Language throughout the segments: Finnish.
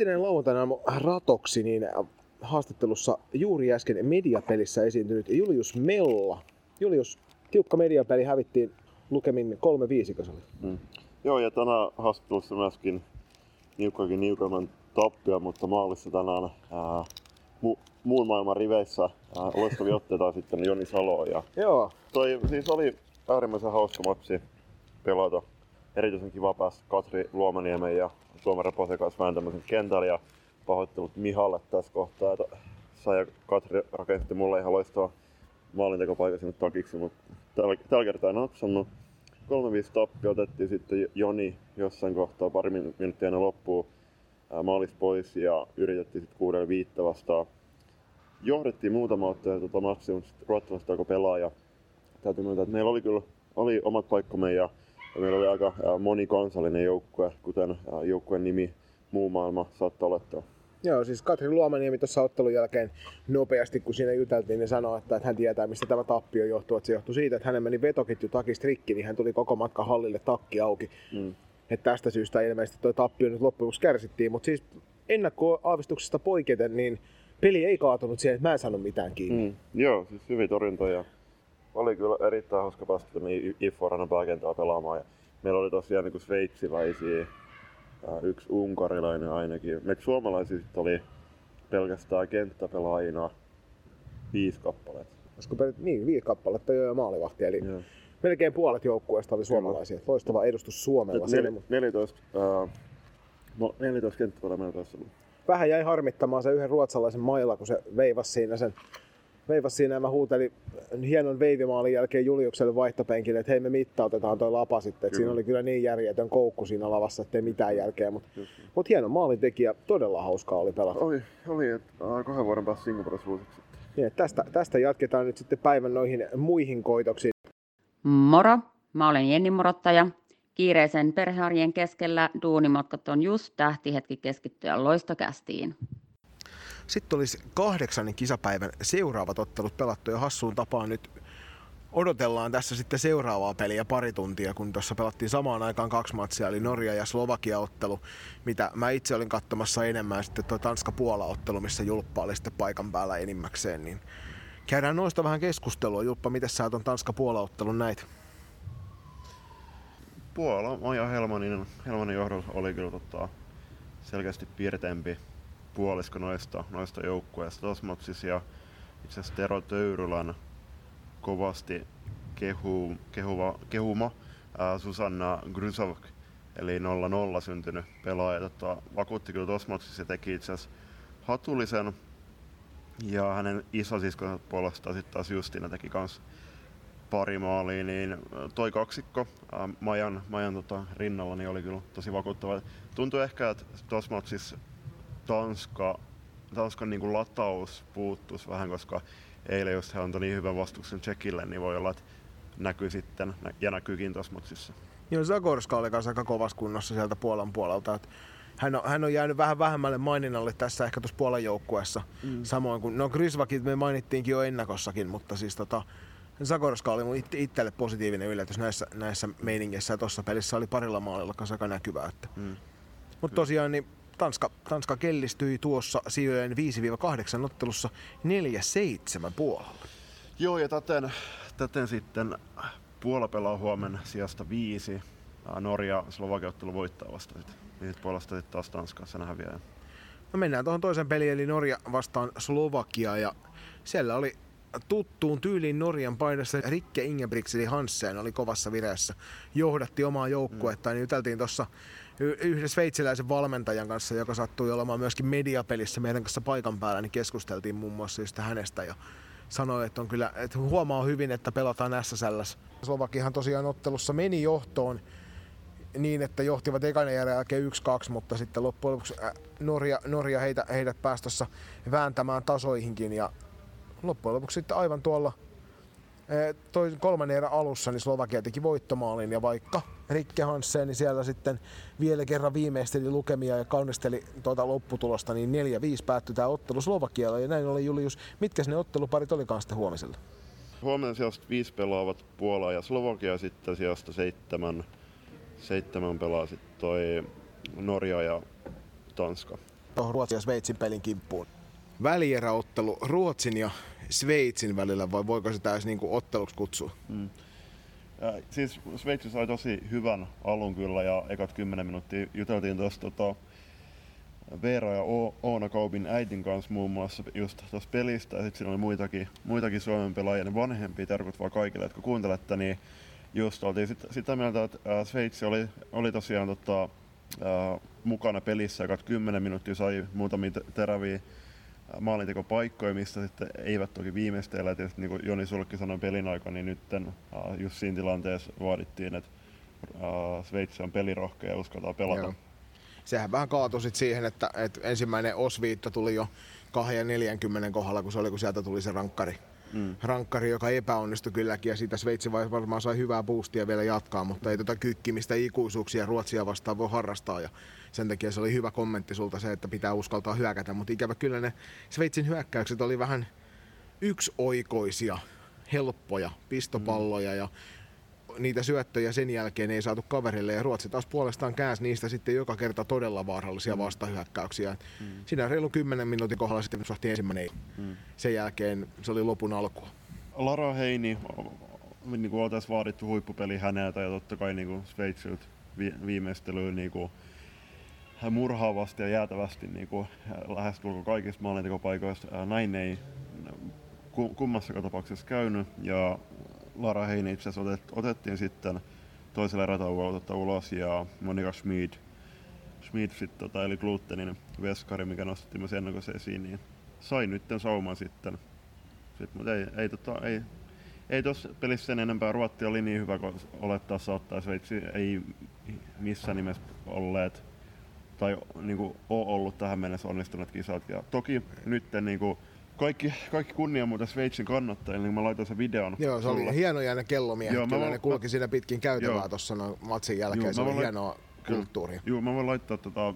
entinen lauantaina ratoksi, niin haastattelussa juuri äsken mediapelissä esiintynyt Julius Mella. Julius, tiukka mediapeli hävittiin lukemin 3-5, mm. Joo, ja tänään haastattelussa myöskin niukkakin niukamman tappia, mutta maalissa tänään ää, mu- muun maailman riveissä ää, loistavia otteita sitten Joni Salo. Ja Joo. Toi siis oli äärimmäisen hauska matsi pelata. Erityisen kiva päästä Katri Luomaniemen ja Suomen Reposen kanssa vääntämään kentällä ja pahoittelut Mihalle tässä kohtaa, että sä ja Katri rakensitte mulle ihan loistava maalintekopaikka sinne takiksi, mutta tällä, tällä kertaa en napsannut. 3-5 tappi otettiin sitten Joni jossain kohtaa pari minuuttia ennen loppuu maalis pois ja yritettiin sitten kuudelle viittä vastaan. Johdettiin muutama ottaja tuota matsia, mutta sitten ruotsalaiset alkoi pelaa ja täytyy myöntää, että meillä oli kyllä oli omat paikkamme ja, ja meillä oli aika monikansallinen joukkue, kuten joukkueen nimi muu maailma saattaa olettaa. Joo, siis Katri Luomaniemi tuossa ottelun jälkeen nopeasti, kun siinä juteltiin, niin sanoi, että, että hän tietää, mistä tämä tappio johtuu. Että se johtuu siitä, että hänen meni vetoketju takista rikki, niin hän tuli koko matka hallille takki auki. Mm. Että tästä syystä ilmeisesti tuo tappio nyt loppujen kärsittiin. Mutta siis ennakkoaavistuksesta poiketen, niin peli ei kaatunut siihen, että mä en saanut mitään kiinni. Mm. Joo, siis hyvin torjuntoja. Oli kyllä erittäin hauska päästä Iforanan pääkentällä pelaamaan. Ja meillä oli tosiaan niin sveitsiläisiä yksi unkarilainen ainakin. Me suomalaisia oli pelkästään kenttäpelaajina viisi kappaletta. Olisiko per... niin, viisi kappaletta jo maalivahti, eli Joo. melkein puolet joukkueesta oli suomalaisia. Kyllä. Loistava edustus Suomella. Nel, nel, 14, uh, 14 kenttäpelaajia tässä Vähän jäi harmittamaan se yhden ruotsalaisen mailla, kun se veivasi siinä sen veivasi siinä ja mä huutelin hienon veivimaalin jälkeen Juliukselle vaihtopenkille, että hei me mittautetaan toi lapa sitten. Että siinä oli kyllä niin järjetön koukku siinä lavassa, ettei mitään jälkeä. Mutta mut hieno maalintekijä, todella hauskaa oli pelata. Oli, oli että kahden vuoden päästä Singaporessa niin, tästä, tästä jatketaan nyt sitten päivän noihin muihin koitoksiin. Moro, mä olen Jenni Morottaja. Kiireisen perhearjen keskellä duunimatkat on just tähtihetki keskittyä loistokästiin. Sitten olisi kahdeksannen kisapäivän seuraavat ottelut pelattu ja hassuun tapaan nyt odotellaan tässä sitten seuraavaa peliä pari tuntia, kun tuossa pelattiin samaan aikaan kaksi matsia, eli Norja ja Slovakia-ottelu, mitä mä itse olin katsomassa enemmän, sitten tuo Tanska-Puola-ottelu, missä Julppa oli sitten paikan päällä enimmäkseen, niin käydään noista vähän keskustelua. Julppa, miten sä tuon Tanska-Puola-ottelun näit? Puola, Maja Helmanin, Helmanin johdolla oli kyllä tota, selkeästi piirteempi puolisko noista, noista joukkueista Tosmotsissa ja itse asiassa Tero Töyrylän kovasti kehu, kehuva, kehuma ää, Susanna Grusov eli 0-0 syntynyt pelaaja. Tota, vakuutti kyllä Tosmotsissa ja teki itse asiassa hatullisen ja hänen isosiskonsa puolestaan sitten taas Justina teki kans pari maalia, niin toi kaksikko ää, Majan, Majan tota, rinnalla niin oli kyllä tosi vakuuttava. Tuntui ehkä, että tuossa matsissa Tanska, Tanskan niin kuin lataus puuttuisi vähän, koska eilen jos he antoi niin hyvän vastuksen Tsekille, niin voi olla, että näkyy sitten ja näkyykin tuossa matsissa. Joo, Zagorska oli kanssa aika kovassa kunnossa sieltä Puolan puolelta. Että hän on, hän on jäänyt vähän vähemmälle maininnalle tässä ehkä tuossa Puolan joukkueessa. Mm. Samoin kuin, no Grisvakit me mainittiinkin jo ennakossakin, mutta siis tota, Zagorska oli mun it, itselle positiivinen yllätys näissä, näissä meiningeissä ja tuossa pelissä oli parilla maalilla kanssa aika näkyvää. Että. Mm. Mutta tosiaan niin Tanska, Tanska kellistyi tuossa sijojen 5-8 ottelussa 4-7 puolella. Joo, ja täten, täten sitten Puola pelaa huomenna sijasta viisi. Norja Slovakia-ottelu voittaa vasta sitten. Niin puolesta sitten taas Tanskassa nähdään vielä. No mennään tuohon toisen peliin, eli Norja vastaan Slovakia. Ja siellä oli tuttuun tyyliin Norjan paidassa Rikke Ingebrigtsen Hansen oli kovassa vireessä. Johdatti omaa joukkuettaan, niin juteltiin tuossa yhden sveitsiläisen valmentajan kanssa, joka sattui olemaan myöskin mediapelissä meidän kanssa paikan päällä, niin keskusteltiin muun muassa just hänestä ja sanoi, että, on kyllä, että huomaa hyvin, että pelataan SSL. Slovakihan tosiaan ottelussa meni johtoon niin, että johtivat ekan jälkeen 1-2, mutta sitten loppujen lopuksi Norja, Norja heitä, heidät päästössä vääntämään tasoihinkin ja loppujen lopuksi sitten aivan tuolla toi kolmannen erän alussa niin Slovakia teki voittomaalin ja vaikka Rikke Hansen niin siellä sitten vielä kerran viimeisteli lukemia ja kaunisteli tuota lopputulosta, niin 4-5 päättyi tämä ottelu Slovakialla ja näin oli Julius. Mitkä ne otteluparit olikaan sitten huomisella? Huomenna sijasta viisi pelaavat Puola ja Slovakia sitten sijasta seitsemän, seitsemän pelaa sitten toi Norja ja Tanska. Ruotsin ja Sveitsin pelin kimppuun. Välieräottelu Ruotsin ja Sveitsin välillä, vai voiko sitä edes niinku otteluksi kutsua? Mm. Ja, siis Sveitsi sai tosi hyvän alun kyllä ja ekat 10 minuuttia juteltiin tuosta tota, Veera ja Oona Kaupin äitin kanssa muun muassa just tuossa pelistä ja sitten siinä oli muitakin, muitakin Suomen pelaajia, ne vanhempia, terkut vaan kaikille, jotka kuuntelette, niin just oltiin sit, sitä mieltä, että Sveitsi oli, oli tosiaan tota, mukana pelissä, joka 10 minuuttia sai muutamia teräviä maalintekopaikkoja, mistä sitten eivät toki viimeistellä. Tietysti niin kuin Joni Sulkki sanoi pelin aikana, niin nyt just siinä tilanteessa vaadittiin, että Sveitsi on pelirohkea ja uskaltaa pelata. Joo. Sehän vähän kaatui sit siihen, että, että ensimmäinen osviitto tuli jo 2 ja 40 kohdalla, kun se oli, kun sieltä tuli se rankkari mm. rankkari, joka epäonnistui kylläkin ja siitä Sveitsi varmaan sai hyvää boostia vielä jatkaa, mutta ei tota kykkimistä ikuisuuksia Ruotsia vastaan voi harrastaa ja sen takia se oli hyvä kommentti sulta se, että pitää uskaltaa hyökätä, mutta ikävä kyllä ne Sveitsin hyökkäykset oli vähän yksioikoisia, helppoja pistopalloja ja niitä syöttöjä sen jälkeen ei saatu kaverille ja Ruotsi taas puolestaan käänsi niistä sitten joka kerta todella vaarallisia mm. vastahyökkäyksiä. Mm. Siinä reilu 10 minuutin kohdalla sitten sahti ensimmäinen. Mm. Sen jälkeen se oli lopun alkua. Lara Heini, niin kuin oltaisiin vaadittu huippupeli häneltä ja totta kai niin kuin Sveitsiltä vi- viimeistelyyn niin kuin murhaavasti ja jäätävästi niin kuin lähestulkoon kaikista maalintekopaikoista. Näin ei kummassakaan tapauksessa käynyt ja Lara Heini itse asiassa otet, otettiin sitten toisella erätauolla otetta ulos ja Monika Schmid, Schmid sit, tota, eli glutenin veskari, mikä nostettiin myös ennakossa esiin, niin sai nyt sauman sitten. sitten mutta ei, ei, tota, ei, ei tuossa pelissä sen enempää. Ruotti oli niin hyvä kuin olettaa saattaa. Sveitsi ei missään nimessä olleet tai niin kuin, ole ollut tähän mennessä onnistuneet kisat. Ja toki nyt niin kuin, kaikki, kaikki kunnia muuten Sveitsin kannattajille, niin mä laitoin sen videon. Joo, se sulle. oli hienoja ne kellomiehet, Joo, kyllä mä, ne kulki mä, siinä pitkin käytävää tuossa no, matsin jälkeen, Joo, se oli hienoa kulttuuria. Joo, mä voin laittaa tota,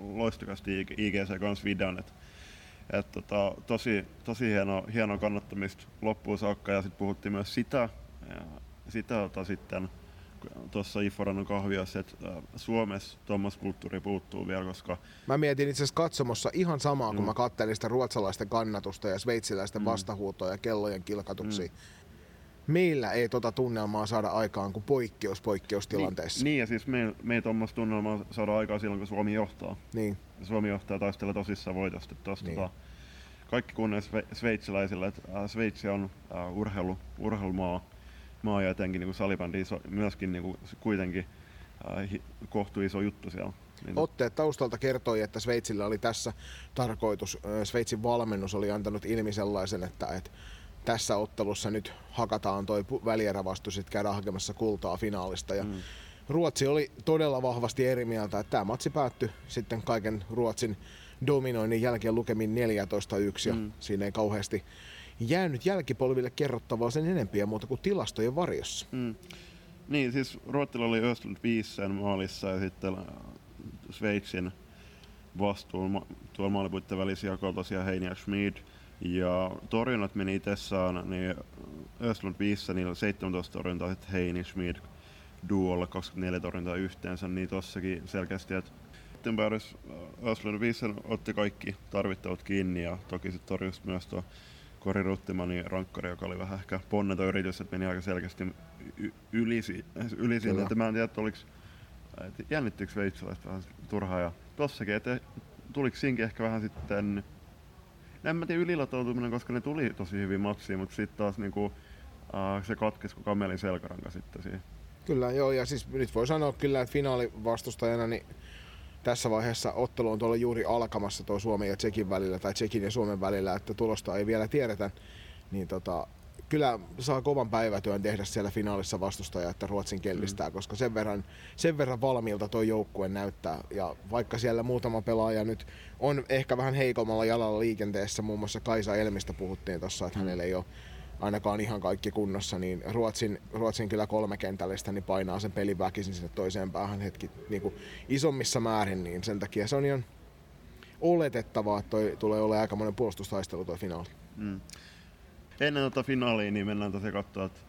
loistakasti IGC kanssa videon, että et, tota, tosi, tosi hieno, hieno kannattamista loppuun saakka ja sitten puhuttiin myös sitä, ja sitä tota, sitten tuossa Iforannon kahviassa, että Suomessa tuommoista kulttuuri puuttuu vielä, koska... Mä mietin itse asiassa katsomossa ihan samaa, mm. kun mä kattelin sitä ruotsalaisten kannatusta ja sveitsiläisten mm. vastahuutoja ja kellojen kilkatuksia. Mm. Meillä ei tota tunnelmaa saada aikaan kuin poikkeus poikkeustilanteessa. Niin, niin ja siis me, me ei tuommoista tunnelmaa saada aikaan silloin, kun Suomi johtaa. Niin. Suomi johtaa taistella tosissaan voitosta. Tosta, niin. tota, kaikki kunnia sveitsiläisille, että Sveitsi on urheilu, urheilumaa maa ja etenkin niin salibändi iso, myöskin niin kuin, kuitenkin äh, kohtu iso juttu siellä. Niin. Otteet taustalta kertoi, että Sveitsillä oli tässä tarkoitus, Sveitsin valmennus oli antanut ilmi sellaisen, että, että tässä ottelussa nyt hakataan toi välierävastus, että käydään hakemassa kultaa finaalista. Ja mm. Ruotsi oli todella vahvasti eri mieltä, että tämä matsi päättyi sitten kaiken Ruotsin dominoinnin jälkeen lukemin 14-1 ja mm. siinä ei kauheasti jäänyt jälkipolville kerrottavaa sen enempiä muuta kuin tilastojen varjossa. Mm. Niin, siis Ruotsilla oli Östlund 5 sen maalissa ja sitten äh, Sveitsin vastuun tuolla maalipuitten välissä jakoi tosiaan Heini ja Schmid. Ja torjunnat meni itsessään, niin Östlund 5 niillä 17 torjuntaa, sitten Heini, Schmid duolla 24 torjuntaa yhteensä, niin tossakin selkeästi, että Wittenbergs Östlund 5 otti kaikki tarvittavat kiinni ja toki sitten torjusi myös tuo Kori Ruttimanin rankkari, joka oli vähän ehkä ponneton yritys, että meni aika selkeästi yli, yli siitä, että mä en tiedä, että oliko jännittikö sveitsiläistä vähän turhaa ja tossakin, että tuliko siinkin ehkä vähän sitten en mä tiedä ylilatoutuminen, koska ne tuli tosi hyvin matsiin, mutta sitten taas niinku, uh, se katkesi kuin kamelin selkäranka sitten siihen. Kyllä, joo, ja siis nyt voi sanoa kyllä, että finaalivastustajana niin tässä vaiheessa ottelu on tuolla juuri alkamassa tuo Suomen ja Tsekin välillä, tai Tsekin ja Suomen välillä, että tulosta ei vielä tiedetä, niin tota, kyllä saa kovan päivätyön tehdä siellä finaalissa vastustaja, että Ruotsin kellistää, mm. koska sen verran, sen verran valmiilta tuo joukkue näyttää. Ja vaikka siellä muutama pelaaja nyt on ehkä vähän heikommalla jalalla liikenteessä, muun muassa Kaisa Elmistä puhuttiin tuossa, että mm. hänellä ei ole ainakaan ihan kaikki kunnossa, niin Ruotsin, Ruotsin kyllä kolme kentällistä niin painaa sen pelin väkisin sinne toiseen päähän hetki niin kuin isommissa määrin, niin sen takia se on ihan oletettavaa, että toi tulee olemaan aikamoinen puolustustaistelu tuo finaali. Mm. Ennen tuota finaalia niin mennään tosiaan katsoa, että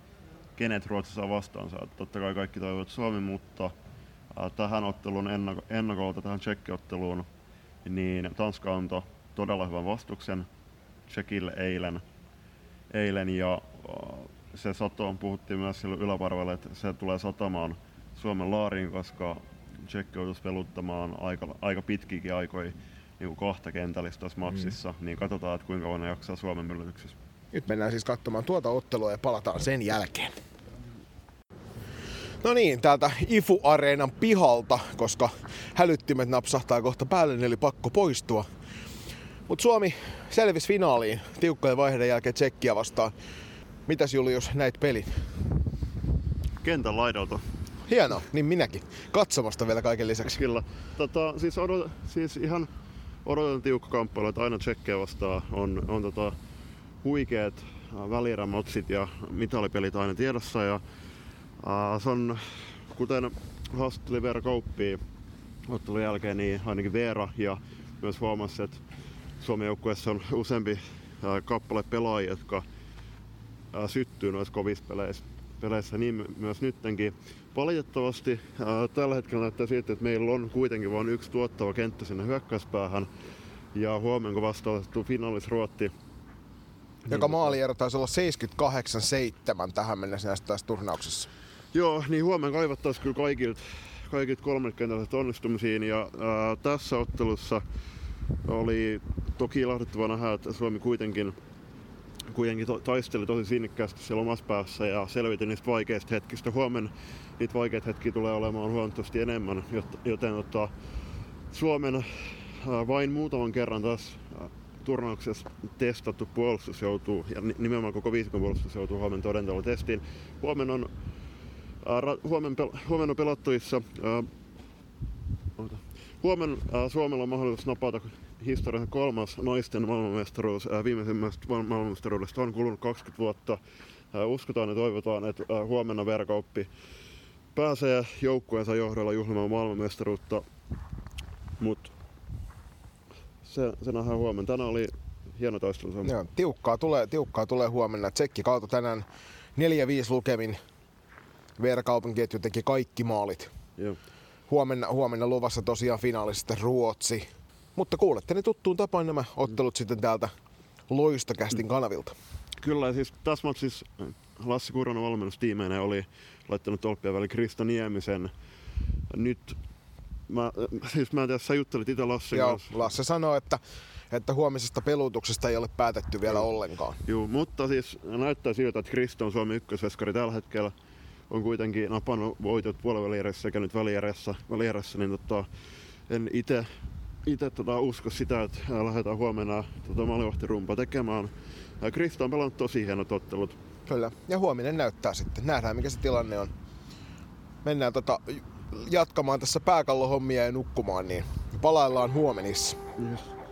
kenet Ruotsi saa vastaansa. Totta kai kaikki toivovat Suomi, mutta äh, tähän otteluun ennakolta, tähän tsekkiotteluun niin Tanska antoi todella hyvän vastuksen Tsekille eilen, eilen ja se sato, puhuttiin myös silloin yläparvelle, että se tulee satamaan Suomen laariin, koska Tsekki joutuisi peluttamaan aika, aika pitkiäkin aikoja niin kuin kahta kentällistä tässä matsissa, mm. niin katsotaan, että kuinka kauan ne jaksaa Suomen myllytyksessä. Nyt mennään siis katsomaan tuota ottelua ja palataan sen jälkeen. No niin, täältä IFU-areenan pihalta, koska hälyttimet napsahtaa kohta päälle, niin eli pakko poistua. Mutta Suomi selvisi finaaliin tiukkojen vaiheiden jälkeen Tsekkiä vastaan. Mitäs Julius, näit pelin? Kentän laidalta. Hienoa, niin minäkin. Katsomasta vielä kaiken lisäksi. Kyllä. Tota, siis, odot, siis ihan odotan tiukka kamppailu, että aina Tsekkiä vastaan on, on tota, huikeat välierämatsit ja mitalipelit aina tiedossa. Ja, ää, se on, kuten haastatteli Veera Kauppia ottelun jälkeen, niin ainakin Veera ja myös huomasi, että Suomen joukkueessa on useampi kappale pelaajia, jotka syttyy noissa kovissa peleissä, peleissä niin myös nyttenkin. Valitettavasti ää, tällä hetkellä näyttää siltä, että meillä on kuitenkin vain yksi tuottava kenttä sinne hyökkäyspäähän. Ja huomenna kun vasta otettu finaalis Ruotti, Joka maaliero taisi olla 78-7 tähän mennessä näissä tässä turnauksessa. Joo, niin huomenna kaivattaisiin kyllä kaikilta, kaikilta kolmelta kentältä onnistumisiin. Ja ää, tässä ottelussa oli toki ilahduttava nähdä, että Suomi kuitenkin, kuitenkin to, taisteli tosi sinnikkäästi siellä omassa päässä ja selviti niistä vaikeista hetkistä. Huomenna niitä vaikeita hetkiä tulee olemaan huomattavasti enemmän, joten, ottaa Suomen ää, vain muutaman kerran taas ää, turnauksessa testattu puolustus joutuu, ja ni- nimenomaan koko viisikon puolustus joutuu huomenna todentella testiin. Huomenna on, ää, ra- huomenna, pel- huomenna on oota. Huomenna ää, Suomella on mahdollisuus napata historian kolmas naisten maailmanmestaruus. Ää, viimeisimmästä maailmanmestaruudesta on kulunut 20 vuotta. Ää, uskotaan ja toivotaan, että ää, huomenna verkauppi pääsee joukkueensa johdolla juhlimaan maailmanmestaruutta. Mutta se, se nähdään huomenna. Tänään oli hieno taistelu. Joo, tiukkaa tulee, tiukkaa tulee huomenna. Tsekki kaatoi tänään 4-5 lukemin. Veera kaupunkiketju teki kaikki maalit. Joo. Huomenna, huomenna luvassa tosiaan finaalista Ruotsi. Mutta kuulette ne tuttuun tapaan nämä ottelut sitten täältä Loistokästin kanavilta. Kyllä, siis tässä matsissa Lassi Kuronen valmennustiimeineen oli laittanut tolppia väliin Krista Niemisen. Nyt, mä, siis mä en tiedä, sä juttelit itse Lassin Joo, kanssa. Lasse sanoi, että, että huomisesta pelutuksesta ei ole päätetty vielä ollenkaan. Joo, mutta siis näyttää siltä, että Krista on Suomen ykkösveskari tällä hetkellä. On kuitenkin napannut voitot puolivälierässä sekä nyt välierässä, välierässä niin tota, en itse itse tota, usko sitä, että ää, lähdetään huomenna tota, maalivahtirumpa tekemään. Ää, Krista on pelannut tosi hienot ottelut. Kyllä. Ja huominen näyttää sitten. Nähdään mikä se tilanne on. Mennään tota, jatkamaan tässä pääkallohommia ja nukkumaan, niin palaillaan huomenissa. Yes.